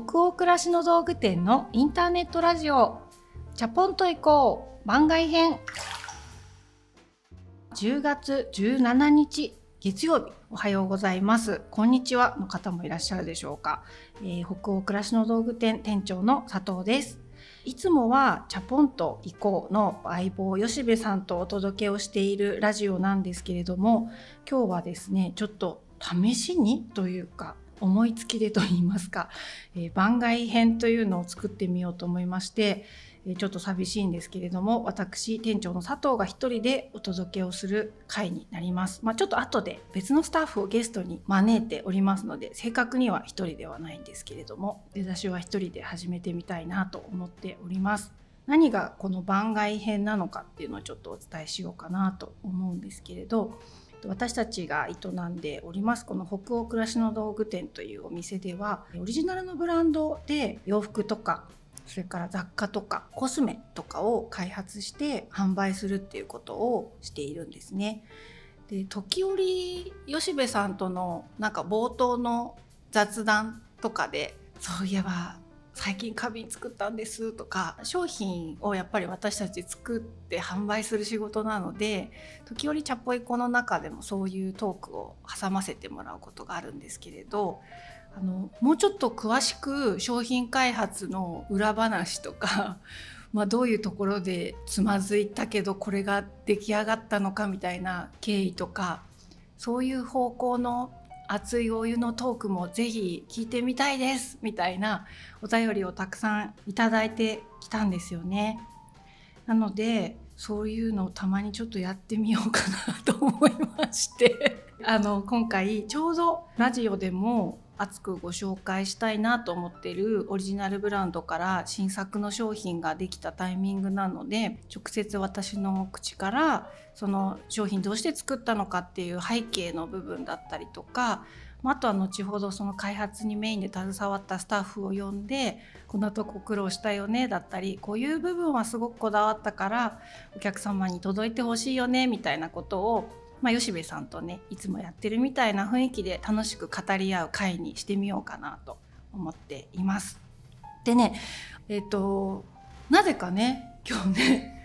北欧暮らしの道具店のインターネットラジオ。チャポンと行こう。番外編。10月17日月曜日。おはようございます。こんにちは。の方もいらっしゃるでしょうか、えー、北欧暮らしの道具店店長の佐藤です。いつもはチャポンと行こうの相棒吉部さんとお届けをしているラジオなんですけれども今日はですねちょっと試しにというか思いつきでと言いますか、えー、番外編というのを作ってみようと思いまして、えー、ちょっと寂しいんですけれども私店長の佐藤が一人でお届けをする回になります、まあ、ちょっと後で別のスタッフをゲストに招いておりますので正確には一人ではないんですけれども出だしは一人で始めてみたいなと思っております。何がこの番外編なのかっていうのをちょっとお伝えしようかなと思うんですけれど私たちが営んでおりますこの北欧暮らしの道具店というお店ではオリジナルのブランドで洋服とかそれから雑貨とかコスメとかを開発して販売するっていうことをしているんですね。で時折吉部さんとのなんか冒頭の雑談とかでそういえば最近花瓶作ったんですとか商品をやっぱり私たち作って販売する仕事なので時折チャポイコの中でもそういうトークを挟ませてもらうことがあるんですけれどあのもうちょっと詳しく商品開発の裏話とか まあ、どういうところでつまずいたけどこれが出来上がったのかみたいな経緯とかそういう方向の熱いお湯のトークもぜひ聞いてみたいですみたいなお便りをたくさんいただいてきたんですよね。なのでそういうのをたまにちょっとやってみようかなと思いましてあの今回ちょうどラジオでも熱くご紹介したいなと思ってるオリジナルブランドから新作の商品ができたタイミングなので直接私の口からその商品どうして作ったのかっていう背景の部分だったりとかあとは後ほどその開発にメインで携わったスタッフを呼んでこんなとこ苦労したよねだったりこういう部分はすごくこだわったからお客様に届いてほしいよねみたいなことをまあ、吉部さんとねいつもやってるみたいな雰囲気で楽しく語り合う会にしてみようかなと思っています。でねえっ、ー、となぜかね今日ね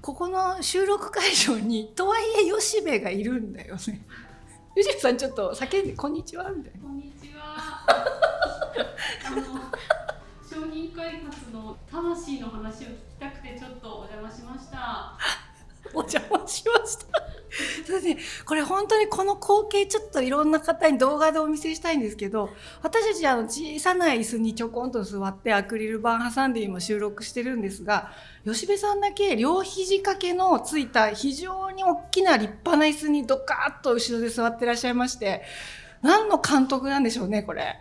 ここの収録会場にとはいえ吉部がいるんだよね。吉部さんちょっと叫んで「こんにちは」みたいな。こんにちは。あの商品開発の魂の話を聞きたくてちょっとお邪魔しました。お邪魔しました。そうね、これ本当にこの光景ちょっといろんな方に動画でお見せしたいんですけど私たちあの小さな椅子にちょこんと座ってアクリル板挟んで今収録してるんですが吉部さんだけ両肘掛けのついた非常に大きな立派な椅子にドカーッと後ろで座ってらっしゃいまして何の監督なんでしょうねこれ。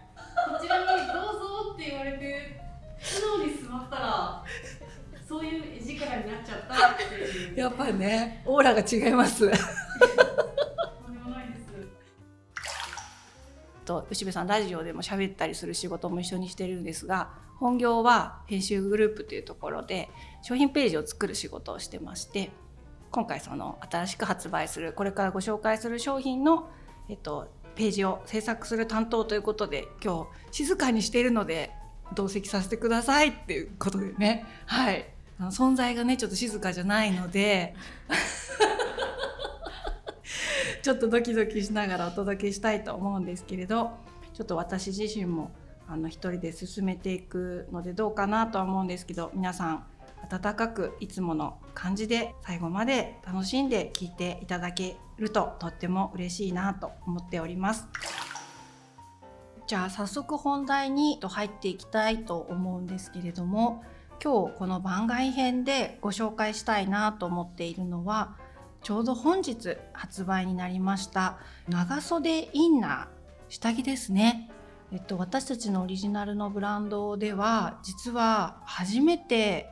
こちらにどうぞって言われて素直に座ったらそういう絵力になっちゃったってやっぱりねオーラが違います。と牛部さんラジオでも喋ったりする仕事も一緒にしてるんですが本業は編集グループというところで商品ページを作る仕事をしてまして今回その新しく発売するこれからご紹介する商品の、えっと、ページを制作する担当ということで今日静かにしているので同席させてくださいっていうことでね。はい。存在がねちょっと静かじゃないので ちょっとドキドキしながらお届けしたいと思うんですけれどちょっと私自身もあの一人で進めていくのでどうかなとは思うんですけど皆さん温かくいつもの感じで最後まで楽しんで聞いていただけるととっても嬉しいなと思っております。じゃあ早速本題に入っていきたいと思うんですけれども今日この番外編でご紹介したいなと思っているのはちょうど本日発売になりました長袖インナー下着ですね。えっと、私たちのオリジナルのブランドでは実は初めて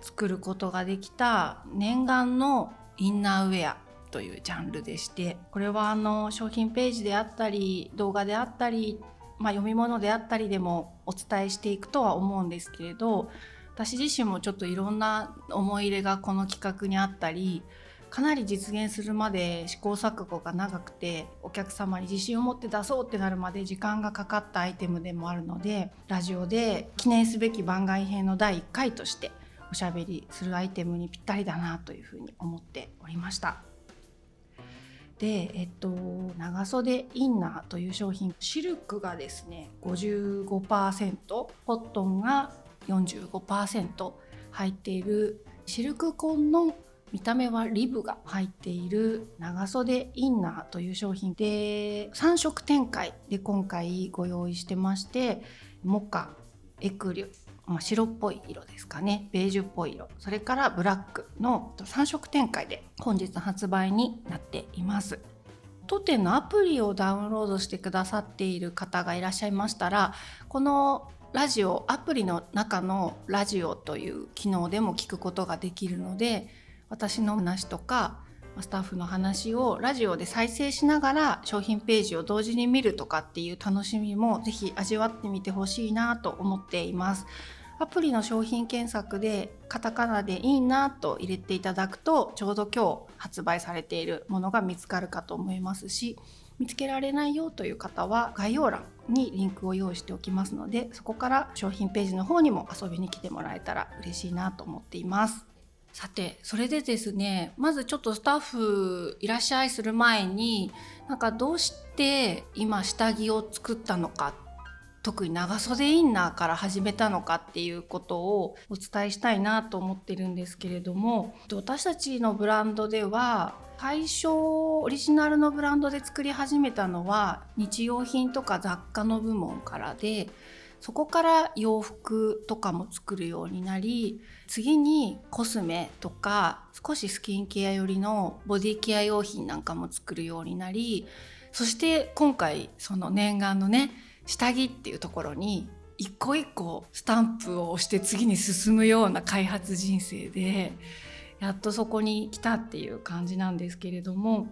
作ることができた念願のインナーウェアというジャンルでしてこれはあの商品ページであったり動画であったり、まあ、読み物であったりでもお伝えしていくとは思うんですけれど私自身もちょっといろんな思い入れがこの企画にあったりかなり実現するまで試行錯誤が長くてお客様に自信を持って出そうってなるまで時間がかかったアイテムでもあるのでラジオで記念すべき番外編の第1回としておしゃべりするアイテムにぴったりだなというふうに思っておりました。で、えっと、長袖インナーという商品シルクがですね55%コットンが45%入っているシルクコンの見た目はリブが入っている長袖インナーという商品で3色展開で今回ご用意してましてモカエクリュまあ、白っぽい色ですかね。ベージュっぽい色。それからブラックの3色展開で本日発売になっています。当店のアプリをダウンロードしてくださっている方がいらっしゃいましたらこのラジオアプリの中のラジオという機能でも聞くことができるので私の話とかスタッフの話をラジオで再生しながら商品ページを同時に見るとかっていう楽しみもぜひ味わってみてほしいなと思っています。アプリの商品検索でカタカナでいいなと入れていただくとちょうど今日発売されているものが見つかるかと思いますし見つけられないよという方は概要欄にリンクを用意しておきますのでそこから商品ページの方にも遊びに来てもらえたら嬉しいなと思っています。さてそれでですねまずちょっとスタッフいらっしゃいする前になんかどうして今下着を作ったのか特に長袖インナーから始めたのかっていうことをお伝えしたいなと思ってるんですけれども私たちのブランドでは最初オリジナルのブランドで作り始めたのは日用品とか雑貨の部門からでそこから洋服とかも作るようになり次にコスメとか少しスキンケア寄りのボディケア用品なんかも作るようになりそして今回その念願のね下着っていうところに一個一個スタンプを押して次に進むような開発人生でやっとそこに来たっていう感じなんですけれども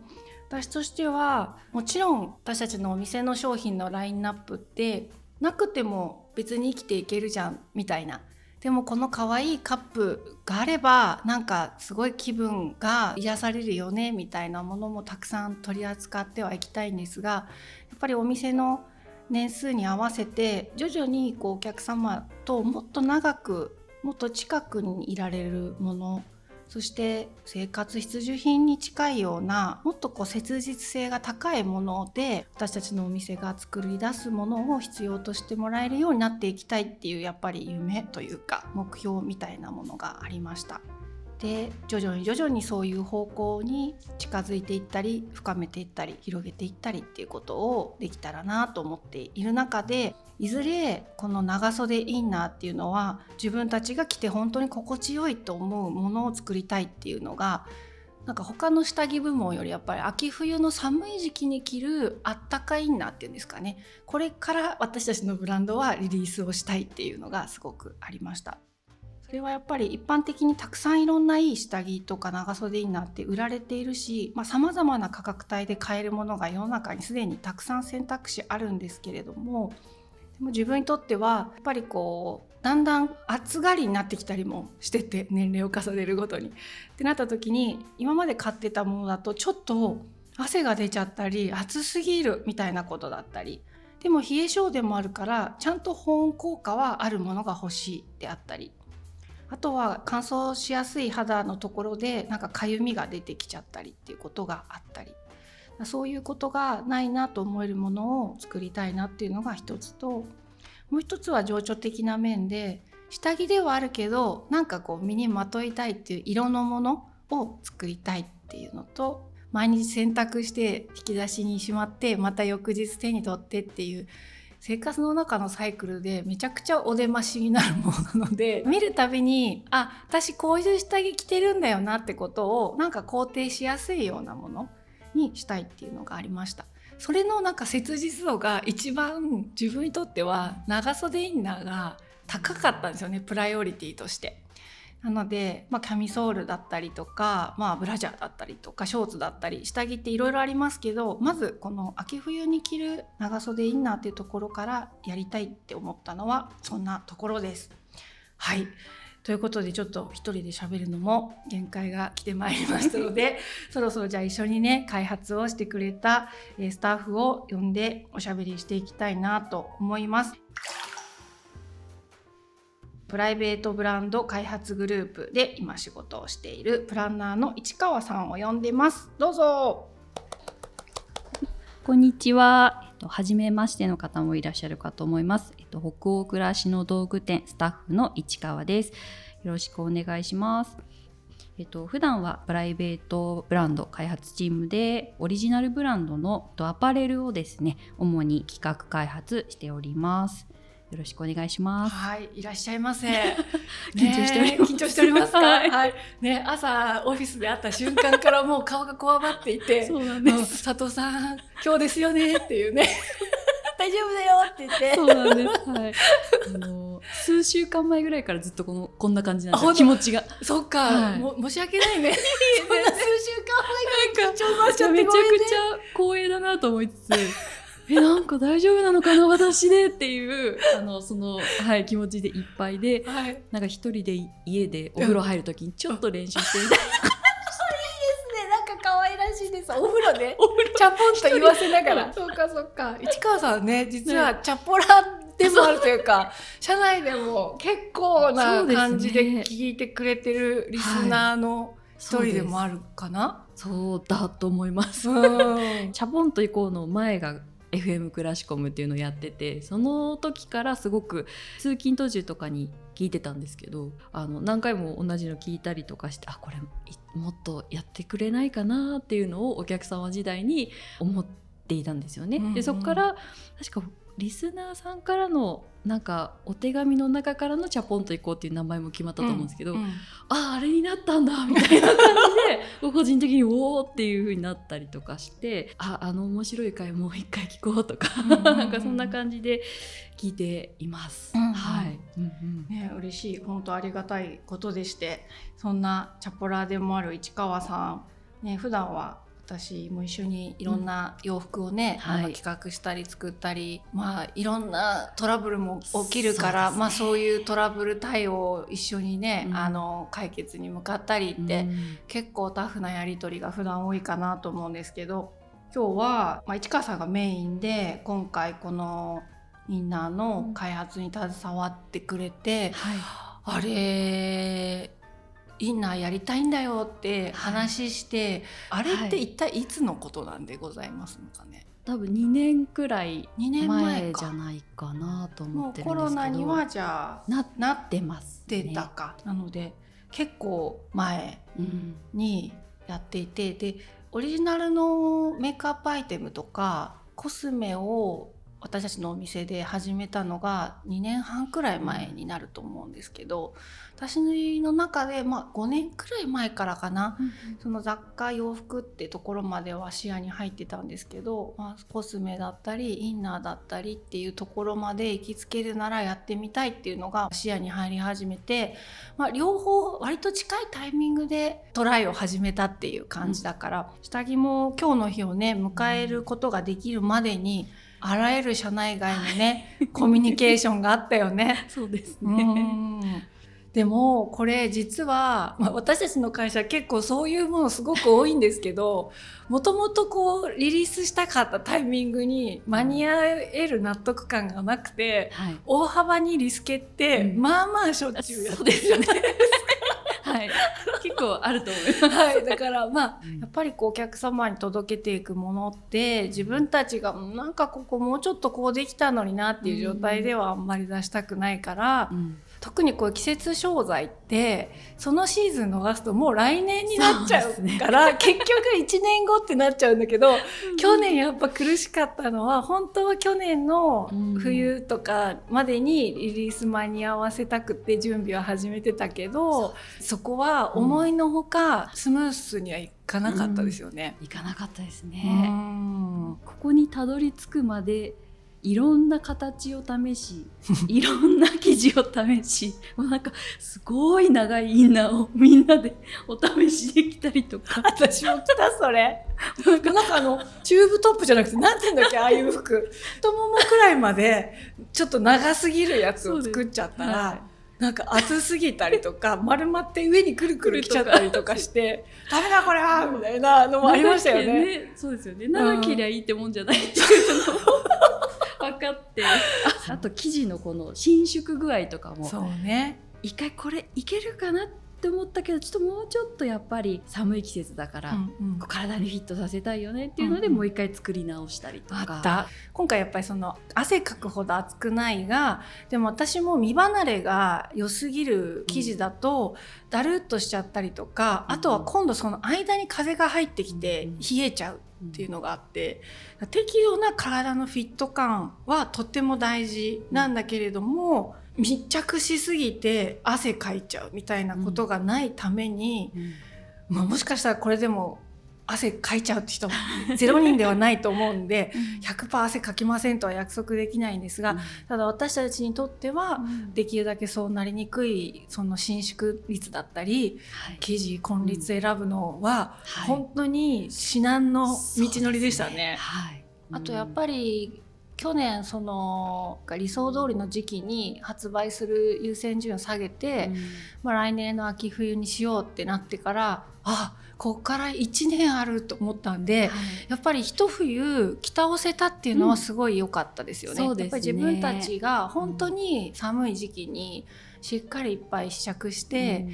私としてはもちろん私たちのお店の商品のラインナップってなくても別に生きていけるじゃんみたいな。でもこの可愛いカップがあればなんかすごい気分が癒されるよねみたいなものもたくさん取り扱ってはいきたいんですがやっぱりお店の年数に合わせて徐々にこうお客様ともっと長くもっと近くにいられるものそして生活必需品に近いようなもっとこう切実性が高いもので私たちのお店が作り出すものを必要としてもらえるようになっていきたいっていうやっぱり夢というか目標みたいなものがありました。で徐々に徐々にそういう方向に近づいていったり深めていったり広げていったりっていうことをできたらなと思っている中でいずれこの長袖インナーっていうのは自分たちが着て本当に心地よいと思うものを作りたいっていうのがなんか他の下着部門よりやっぱり秋冬の寒い時期に着るあったかインナーっていうんですかねこれから私たちのブランドはリリースをしたいっていうのがすごくありました。それはやっぱり一般的にたくさんいろんないい下着とか長袖インナーって売られているしさまざ、まな価格帯で買えるものが世の中にすでにたくさん選択肢あるんですけれどもでも自分にとってはやっぱりこうだんだん暑がりになってきたりもしてて年齢を重ねるごとに。ってなった時に今まで買ってたものだとちょっと汗が出ちゃったり暑すぎるみたいなことだったりでも冷え性でもあるからちゃんと保温効果はあるものが欲しいであったりあとは乾燥しやすい肌のところでなんかかゆみが出てきちゃったりっていうことがあったり。そういうことがないなと思えるものを作りたいなっていうのが一つともう一つは情緒的な面で下着ではあるけどなんかこう身にまといたいっていう色のものを作りたいっていうのと毎日洗濯して引き出しにしまってまた翌日手に取ってっていう生活の中のサイクルでめちゃくちゃお出ましになるものなので見るたびにあ私こういう下着着てるんだよなってことをなんか肯定しやすいようなものにしたいっていうのがありました。それのなんか切実度が一番自分にとっては長袖インナーが高かったんですよねプライオリティとして。なので、まあ、キャミソールだったりとか、まあ、ブラジャーだったりとかショーツだったり下着っていろいろありますけどまずこの秋冬に着る長袖インナーっていうところからやりたいって思ったのはそんなところです。はいということでちょっと一人で喋るのも限界が来てまいりましたので そろそろじゃあ一緒にね開発をしてくれたスタッフを呼んでおしゃべりしていきたいなと思います。プライベートブランド開発グループで今仕事をしているプランナーの市川さんを呼んでます。どうぞ。こんにちは。えっと、初めましての方もいらっしゃるかと思います。えっと、北欧暮らしの道具店スタッフの市川です。よろしくお願いします。えっと、普段はプライベートブランド開発チームでオリジナルブランドのアパレルをですね主に企画開発しておりますよろしくお願いします。はい、いらっしゃいませ。緊張しております。緊張しておりますか？はい、はい、ね、朝オフィスで会った瞬間からもう顔がこわばっていて、そうなんです。佐藤さん、今日ですよねっていうね。大丈夫だよって言って。そうなんです。はい。あの数週間前ぐらいからずっとこのこんな感じなんです気持ちが。そっか、はい、も申し訳ないね。そんな数週間前ぐらい緊張しちゃってめちゃくちゃ光栄だなと思いつつ。え、なんか大丈夫なのかな私でっていう、あの、その、はい、気持ちでいっぱいで、はい、なんか一人で家でお風呂入るときにちょっと練習してみたいな。可愛らしいです。お風呂で、お風呂チャポンと言わせながら。そうかそうか。市川さんね、実はチャポラでもあるというか、社内でも結構な感じで聞いてくれてるリスナーの一人でもあるかな、そうだと思います。チャポンと行こうの前が FM クラシコムっていうのをやっててその時からすごく通勤途中とかに聞いてたんですけどあの何回も同じの聞いたりとかしてあこれもっとやってくれないかなっていうのをお客様時代に思っていたんですよね。うんうん、でそこから確かリスナーさんからのなんかお手紙の中からのチャポンと行こうっていう名前も決まったと思うんですけど、うんうん、あああれになったんだみたいな感じで 個人的におおっていう風になったりとかしてああの面白い回もう一回聞こうとか、うんうん、なんかそんな感じで聞いています。うんうん、はい、うんうん、ね嬉しい。本当ありがたいことでしてそんなチャポラーでもある市川さん。ね普段は私も一緒にいろんな洋服をね、うん、あの企画したり作ったり、はい、まあいろんなトラブルも起きるから、ね、まあそういうトラブル対応を一緒にね、うん、あの解決に向かったりって、うん、結構タフなやり取りが普段多いかなと思うんですけど今日は、まあ、市川さんがメインで今回このインナーの開発に携わってくれて、はい、あれインナーやりたいんだよって話して、はい、あれって一体いつのことなんでございますのかね、多分2年くらい前じゃないかなと思ってるんですけど。コロナにはじゃあななってます、ね、出たかなので結構前にやっていて、うん、でオリジナルのメイクアップアイテムとかコスメを私たちのお店で始めたのが2年半くらい前になると思うんですけど私の中で、まあ、5年くらい前からかな、うんその雑貨洋服ってところまでは視野に入ってたんですけど、まあ、コスメだったりインナーだったりっていうところまで行きつけるならやってみたいっていうのが視野に入り始めて、まあ、両方割と近いタイミングでトライを始めたっていう感じだから、うん、下着も今日の日をね迎えることができるまでに、あらゆる社内外のね、コミュニケーションがあったよね。そうですね。でもこれ実は、まあ、私たちの会社結構そういうものすごく多いんですけど もともとこうリリースしたかったタイミングに間に合える納得感がなくて、はい、大幅にリスケって、うん、まあまあしょっちゅうやってるじゃないですか。はい、結構あると思います。はい、だからまあ、やっぱりこうお客様に届けていくものって自分たちがなんかここもうちょっとこうできたのになっていう状態ではあんまり出したくないから、うん、特にこう季節商材ってそのシーズン逃すともう来年になっちゃうから、ね、結局1年後ってなっちゃうんだけど、去年やっぱ苦しかったのは本当は去年の冬とかまでにリリース間に合わせたくて準備は始めてたけど、そこは思いのほかスムースにはいかなかったですよね。うん、いかなかったですね。ここにたどり着くまでいろんな形を試し いろんな生地を試しもうなんかすごい長いインナーをみんなでお試しできたりとか。私も来たそれ。なんかなんかあのチューブトップじゃなくて何て言うんだっけああいう服。太ももくらいまでちょっと長すぎるやつを作っちゃったら、なんか熱すぎたりとか丸まって上にくるくるきちゃったりとかして「ダメだこれは!」みたいなのもありましたよね。ね。そうですよね。長けりゃいいってもんじゃないっていうのも分かって。あと生地のこの伸縮具合とかも。そうね。一回これいけるかなって思ったけどちょっともうちょっとやっぱり寒い季節だから、うんうん。体にフィットさせたいよねっていうので、うんうん。もう一回作り直したりとか。あった。今回やっぱりその汗かくほど熱くないがでも私も身離れが良すぎる生地だと、だるっとしちゃったりとか、うんあとは今度その間に風が入ってきてうん。冷えちゃうっていうのがあって適度な体のフィット感はとっても大事なんだけれども、密着しすぎて汗かいちゃうみたいなことがないために、うん。まあ、もしかしたらこれでも汗かいちゃうって人も0人ではないと思うんで 100%汗かきませんとは約束できないんですが、ただ私たちにとってはできるだけそうなりにくいその伸縮率だったりはい。生地根率選ぶのははい。本当に至難の道のりでしたね。はい、あとやっぱり去年その理想通りの時期に発売する優先順位を下げて、まあ、来年の秋冬にしようってなってからあこっから1年あると思ったんで、やっぱり一冬着倒せたっていうのはすごい良かったですよね。うんね。やっぱり自分たちが本当に寒い時期にしっかりいっぱい試着して、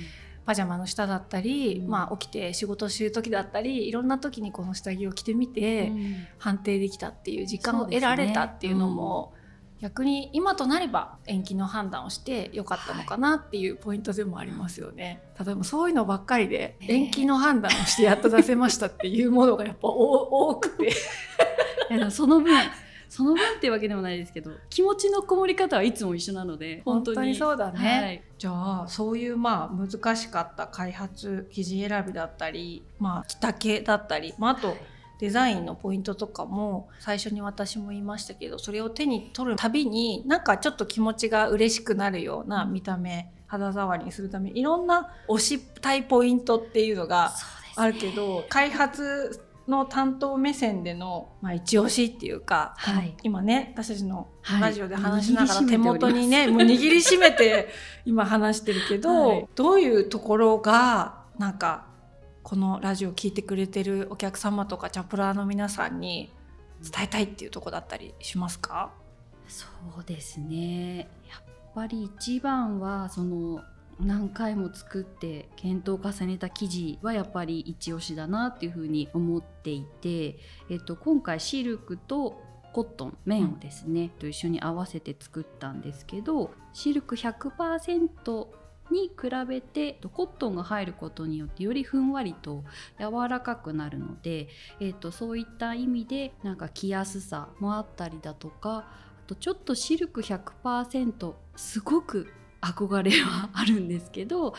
パジャマの下だったり、うん。まあ、起きて仕事してる時だったりいろんな時にこの下着を着てみて、判定できたっていう時間を得られたっていうのも逆に今となれば延期の判断をしてよかったのかなっていうポイントでもありますよね。例えばそういうのばっかりでね延期の判断をしてやっと出せましたっていうものがやっぱお多くて。その分その分っていうわけでもないですけど気持ちのこもり方はいつも一緒なので本当にそうだね。はい。じゃあそういうまあ難しかった開発生地選びだったり、まあ、着丈だったり、まあ、あとデザインのポイントとかも最初に私も言いましたけどそれを手に取るたびになんかちょっと気持ちが嬉しくなるような見た目肌触りにするためにいろんな推したいポイントっていうのがあるけど開発の担当目線での、まあ、一押しっていうか、はい。今ね私たちのはい。ラジオで話しながら手元にね、もう握りしめて今話してるけど、はい。どういうところがなんかこのラジオ聞いてくれてるお客様とかチャプラーの皆さんに伝えたいっていうところだったりしますか、そうですね。やっぱり一番はその何回も作って検討を重ねた生地はやっぱり一押しだなっていうふうに思っていて、えっと、今回シルクとコットン綿をですね、と一緒に合わせて作ったんですけどシルク100%に比べてコットンが入ることによってよりふんわりと柔らかくなるので、えー、とそういった意味でなんか着やすさもあったりだとかあとちょっとシルク100%すごく憧れはあるんですけど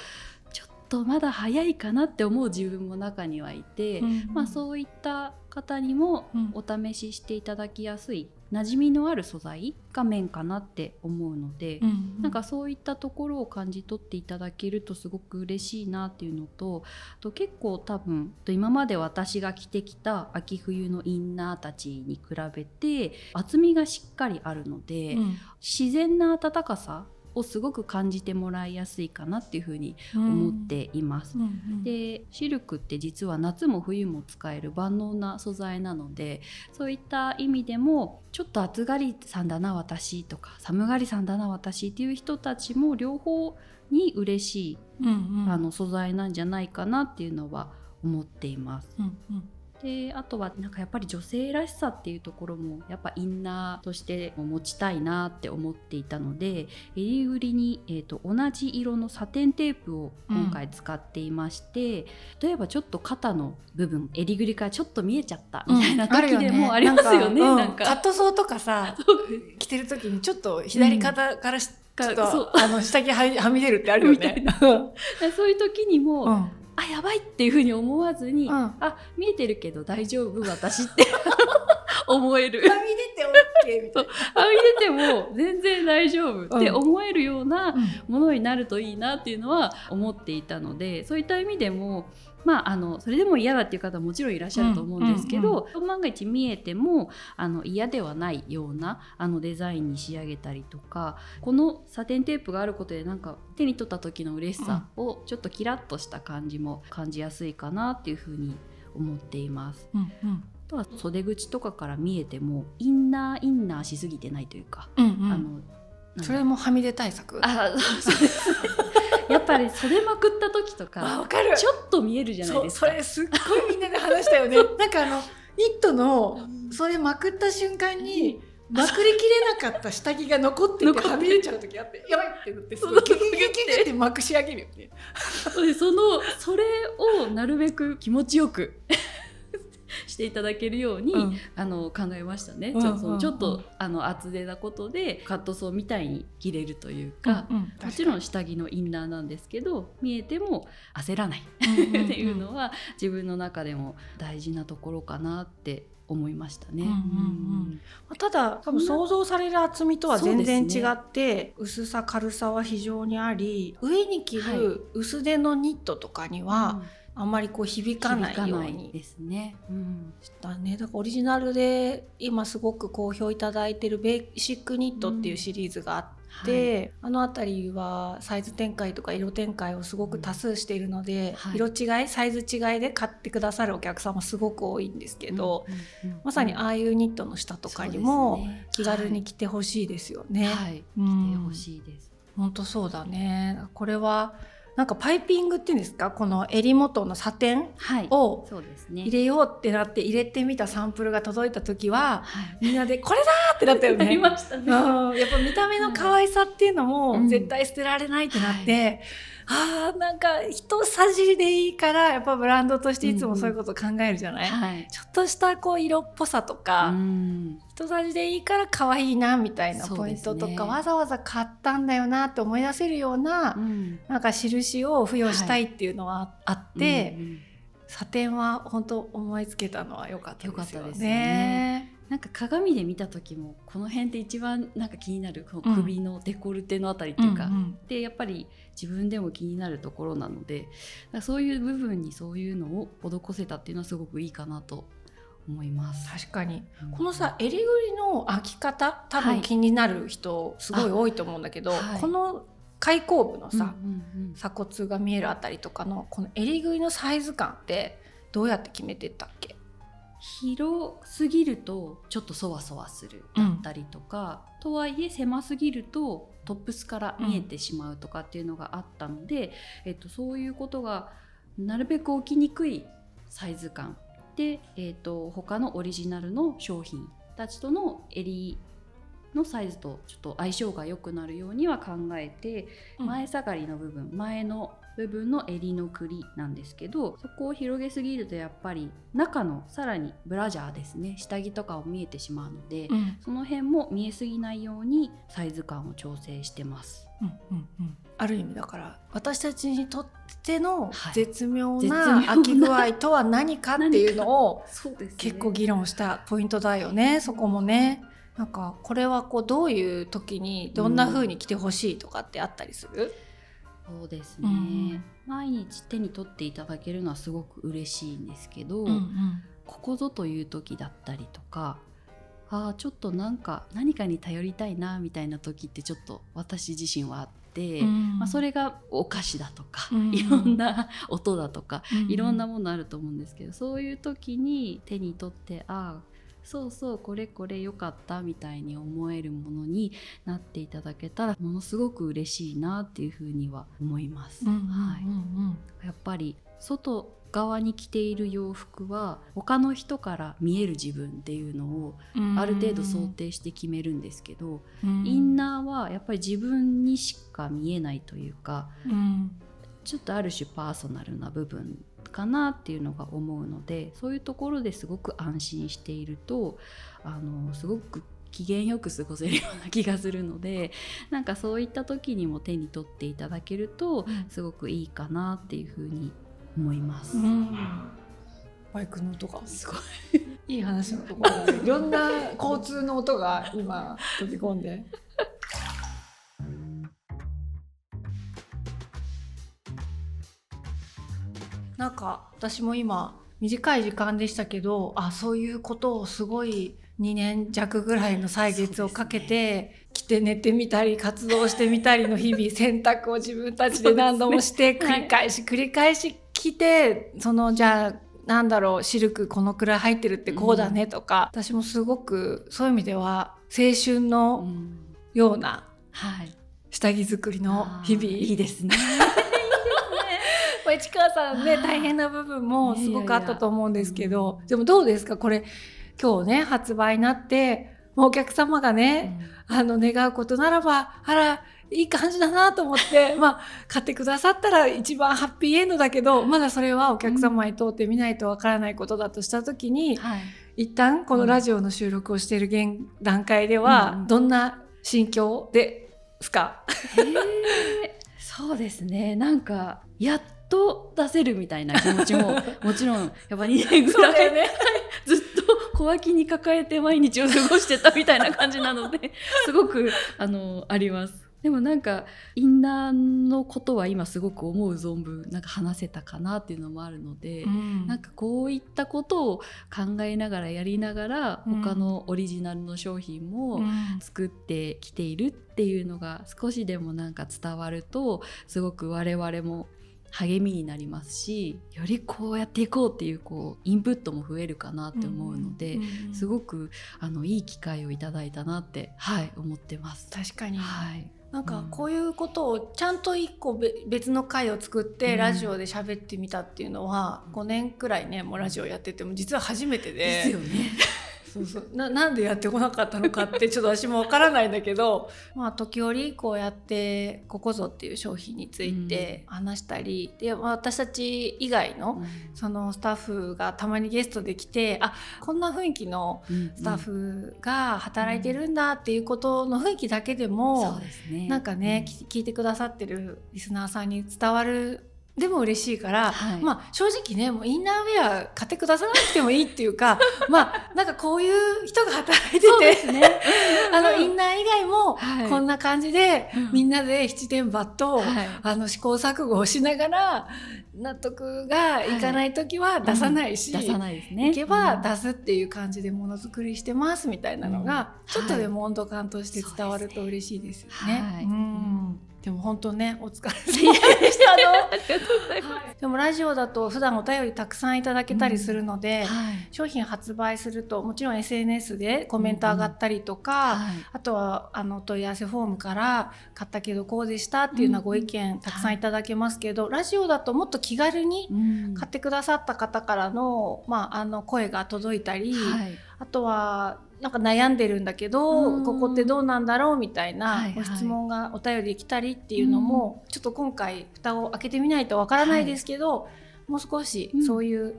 ちょっとまだ早いかなって思う自分も中にはいて、まあ、そういった方にもうん。お試ししていただきやすい馴染みのある素材が綿かなって思うので、うんなんかそういったところを感じ取っていただけるとすごく嬉しいなっていうのとあと結構多分と今まで私が着てきた秋冬のインナーたちに比べて厚みがしっかりあるので、うん。自然な暖かさをすごく感じてもらいやすいかなっていうふうに思っています。うんうんでシルクって実は夏も冬も使える万能な素材なのでそういった意味でもちょっと暑がりさんだな私とか寒がりさんだな私っていう人たちも両方に嬉しい、うんうんあの素材なんじゃないかなっていうのは思っています。うんうんであとはなんかやっぱり女性らしさっていうところもやっぱインナーとしても持ちたいなって思っていたので襟ぐりに、えー、と同じ色のサテンテープを今回使っていまして、例えばちょっと肩の部分襟ぐりからちょっと見えちゃったみたいな時でもありますよね。うんなんかカットソーとかさ着てる時にちょっと左肩からし、ちょっとあの下着ははみ出るってあるよみたいね。そういう時にも、うんあやばいっていうふうに思わずに、うんあ見えてるけど大丈夫私って 思える。はみ出て OK みたいあ見てても全然大丈夫って思えるようなな。ものになるといいなっていうのは思っていたのでそういった意味でもまあ、あのそれでも嫌だっていう方はもちろんいらっしゃると思うんですけど、うんうん、万が一見えてもあの嫌ではないようなあのデザインに仕上げたりとかこのサテンテープがあることでなんか手に取った時の嬉しさをちょっとキラッとした感じも感じやすいかなっていうふうに思っています。うんうん。あとは袖口とかから見えてもインナーインナーしすぎてないというか、うんうん、あのそれもはみ出対策？あそうですやっぱり袖まくった時とかわかる。ちょっと見えるじゃないですか。それすっごいみんなで話したよね。なんかあのニットのそれまくった瞬間にまくりきれなかった下着が残っててはみ出ちゃう時あって やばいってなってすごいキュキュキュキュってまくし上げるよねそのそれをなるべく気持ちよくしていただけるように、うん、あの考えましたね、うん、ちょそのちょっとあの厚手なことでカットソーみたいに着れるというかうんうん、もちろん下着のインナーなんですけど見えても焦らないっていうのは自分の中でも大事なところかなって思いましたね。うんうんうん、ただ多分想像される厚みとは全然違って、ね、薄さ軽さは非常にあり上に着る薄手のニットとかには、はいあんまりこう響かないようにですね。うん、したね。だからオリジナルで今すごく好評いただいてるベーシックニットっていうシリーズがあって、うんはい、あの辺りはサイズ展開とか色展開をすごく多数しているので、うんはい、色違いサイズ違いで買ってくださるお客様すごく多いんですけど、うんうんうん、まさにああいうニットの下とかにも気軽に着てほしいですよね。はい、着てほしいです。本当そうだね。これはなんかパイピングっていうんですか？この襟元のサテンを入れようってなって入れてみたサンプルが届いた時は、はい、みんなで「これだ!」ってなったよね。ね。やっぱ見た目の可愛さっていうのも絶対捨てられないってなって。うんはいあーなんか一さじりでいいからやっぱブランドとしていつもそういうこと考えるじゃない、うん。はい、ちょっとしたこう色っぽさとか、うん、一さじでいいから可愛いなみたいなポイントとか、ね、わざわざ買ったんだよなって思い出せるような、うん、なんか印を付与したいっていうのはあって、はい。うんうん、サテンは本当思いつけたのは良かったですよね。よね。なんか鏡で見た時もこの辺って一番なんか気になるこの首のデコルテのあたりっていうか、うんうん、でやっぱり自分でも気になるところなのでそういう部分にそういうのを施せたっていうのはすごくいいかなと思います。確かに、うん、このさ襟ぐりの開き方多分気になる人すごい多いと思うんだけど、はい、この開口部のさ、うんうんうん、鎖骨が見えるあたりとかのこの襟ぐりのサイズ感ってどうやって決めてったっけ？広すぎるとちょっとそわそわするだったりとか、うん、とはいえ狭すぎるとトップスから見えてしまうとかっていうのがあったので、うん、えっと、そういうことがなるべく起きにくいサイズ感で、えっと、他のオリジナルの商品たちとの襟のサイズとちょっと相性が良くなるようには考えて、前下がりの部分前の部分の襟の栗なんですけどそこを広げすぎるとやっぱり中のさらにブラジャーですね下着とかを見えてしまうので、うん、その辺も見えすぎないようにサイズ感を調整してます。うんうんうん、ある意味だから私たちにとっての絶妙な飽き具合とは何かっていうのを 結構議論したポイントだよねそこもね。なんかこれはこうどういう時にどんな風に着てほしいとかってあったりする、そうですね、うん、毎日手に取っていただけるのはすごく嬉しいんですけど、うんうん、ここぞという時だったりとかあちょっとなんか何かに頼りたいなみたいな時ってちょっと私自身はあって、うん、まあ、それがお菓子だとか、うん、いろんな 音だとか、うん、いろんなものあると思うんですけどそういう時に手に取ってああそうそうこれこれ良かったみたいに思えるものになっていただけたらものすごく嬉しいなっていうふうには思います。はい、やっぱり外側に着ている洋服は他の人から見える自分っていうのをある程度想定して決めるんですけどインナーはやっぱり自分にしか見えないというかちょっとある種パーソナルな部分かなっていうのが思うのでそういうところですごく安心しているとあのすごく機嫌よく過ごせるような気がするので なんかそういった時にも手に取っていただけるとすごくいいかなっていうふうに思います。うん。バイクの音が。すごい。いい話のところいろんな交通の音が今飛び込んでなんか私も今短い時間でしたけどあそういうことをすごい2年弱ぐらいの歳月をかけて、来て寝てみたり活動してみたりの日々選択を自分たちで何度もして繰り返し繰り返し来てそのじゃあなんだろうシルクこのくらい入ってるってこうだねとか、私もすごくそういう意味では青春のような下着作りの日々、いいですね。市川さんね大変な部分もすごくあったと思うんですけど。でもどうですか？これ今日ね発売になってお客様がね、うん、あの願うことならばあらいい感じだなと思って まあ買ってくださったら一番ハッピーエンドだけどまだそれはお客様に通ってみないとわからないことだとした時に、うんはい、一旦このラジオの収録をしている現段階では、どんな心境ですか、そうですね。なんかやっと出せるみたいな気持ちも もちろんやっぱ2年ぐらい、ね、ずっと小脇に抱えて毎日を過ごしてたみたいな感じなので すごくあのあります。でもなんかインナーのことは今すごく思う存分なんか話せたかなっていうのもあるので、うん、なんかこういったことを考えながらやりながら、他のオリジナルの商品も作ってきているっていうのが少しでもなんか伝わるとすごく我々も励みになりますしよりこうやっていこうっていうこうインプットも増えるかなって思うので、うんうん、すごくあのいい機会をいただいたなってはい思ってます。確かに、はいなんかこういうことをちゃんと一個別の回を作ってラジオで喋ってみたっていうのは5年くらいねもうラジオやってても実は初めてで。ですよね。そうそう。ななんでやってこなかったのかってちょっと私もわからないんだけど。まあ時折こうやってここぞっていう商品について話したり、うん、で私たち以外のそのスタッフがたまにゲストで来てあこんな雰囲気のスタッフが働いてるんだっていうことの雰囲気だけでも、うんね、なんかね、うん、聞いてくださってるリスナーさんに伝わるでも嬉しいから、はい、まあ正直ねもうインナーウェア買ってくださらなくてもいいっていうか まあなんかこういう人が働いてて、ね、あのインナー以外もこんな感じで、はい、みんなで七点抜と、はい、あの試行錯誤をしながら納得がいかない時は出さないし、うん、出さないですね。いけば出すっていう感じでものづくりしてますみたいなのが、うん、ちょっとでも温度感として伝わると嬉しいですよね。うんでも本当ねお疲れ様でした。でもラジオだと普段お便りたくさんいただけたりするので、うんはい、商品発売するともちろん SNS でコメント上がったりとか、うんはい、あとはあの問い合わせフォームから買ったけどこうでしたっていうようなご意見たくさんいただけますけど、ラジオだともっと気軽に買ってくださった方からの,、まあ、あの声が届い。たり、あとはなんか悩んでるんだけど、ここってどうなんだろうみたいなご質問がお便りできたりっていうのも、ちょっと今回蓋を開けてみないとわからないですけど、はい、もう少しそういう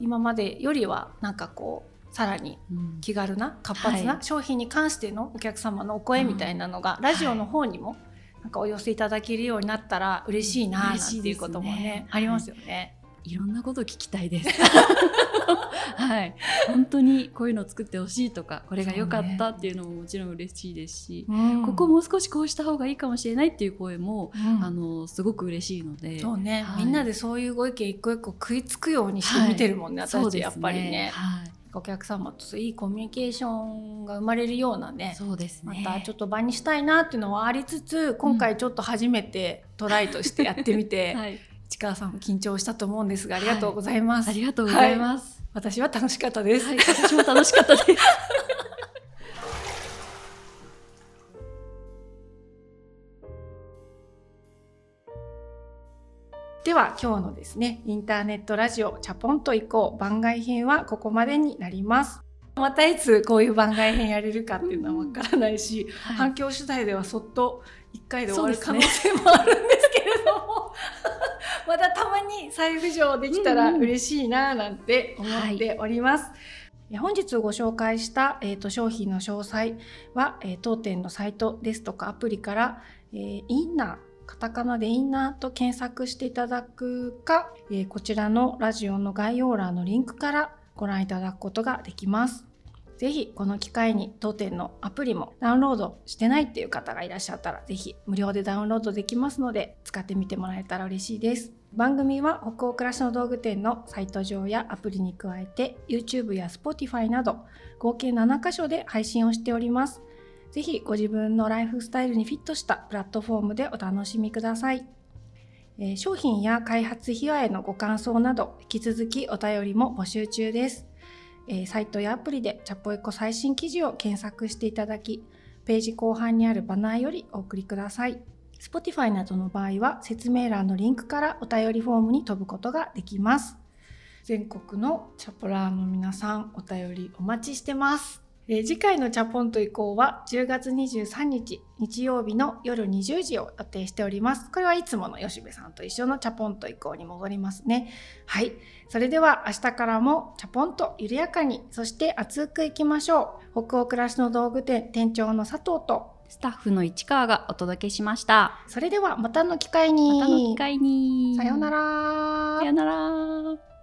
今までよりはなんかこうさらに気軽な活発な商品に関してのお客様のお声みたいなのがラジオの方にもなんかお寄せいただけるようになったら嬉しいななんていうこともね、ありますよね。いろんなこと聞きたいです。はい、本当にこういうのを作ってほしいとかこれが良かったっていうのももちろん嬉しいですし、ね、ここもう少しこうした方がいいかもしれないっていう声も、うん、あのすごく嬉しいのでそうね、はい、みんなでそういうご意見一個一個食いつくようにして見てるもんね、はい、私たちやっぱりね。はい。お客様といいコミュニケーションが生まれるようなねそうですね。またちょっと場にしたいなっていうのはありつつ今回ちょっと初めてトライとしてやってみて、はい、市川さんも緊張したと思うんですがありがとうございます、はい、ありがとうございます、私は楽しかったです。はい、私も楽しかったです。では今日のですねインターネットラジオチャポンと行こう番外編はここまでになります。またいつこういう番外編やれるかっていうのはわからないし、はい、反響次第ではそっと1回で終わる可能性もあるまたたまに再浮上できたら嬉しいななんて思っております。うんはい、本日ご紹介した、えーと、商品の詳細は、えー、当店のサイトですとかアプリから、えー、インナーカタカナでインナーと検索していただくか、えー、こちらのラジオの概要欄のリンクからご覧いただくことができます。ぜひこの機会に当店のアプリもダウンロードしてないっていう方がいらっしゃったらぜひ無料でダウンロードできますので使ってみてもらえたら嬉しいです。番組は北欧暮らしの道具店のサイト上やアプリに加えて YouTube や Spotify など合計7カ所で配信をしております。ぜひご自分のライフスタイルにフィットしたプラットフォームでお楽しみください。えー、商品や開発秘話へのご感想など引き続きお便りも募集中です、えー、サイトやアプリでチャポエコ最新記事を検索していただきページ後半にあるバナーよりお送りください。Spotify などの場合は説明欄のリンクからお便りフォームに飛ぶことができます。全国のチャポラーの皆さんお便りお待ちしてます。えー、次回のチャポンと移行は10月23日日曜日の夜20時を予定しております。これはいつもの吉部さんと一緒のチャポンと移行に戻りますね。はい。それでは明日からもチャポンと緩やかに、そして熱くいきましょう。北欧暮らしの道具店店長の佐藤とスタッフの市川がお届けしました。それではまたの機会に。またの機会に。さようなら。さようなら。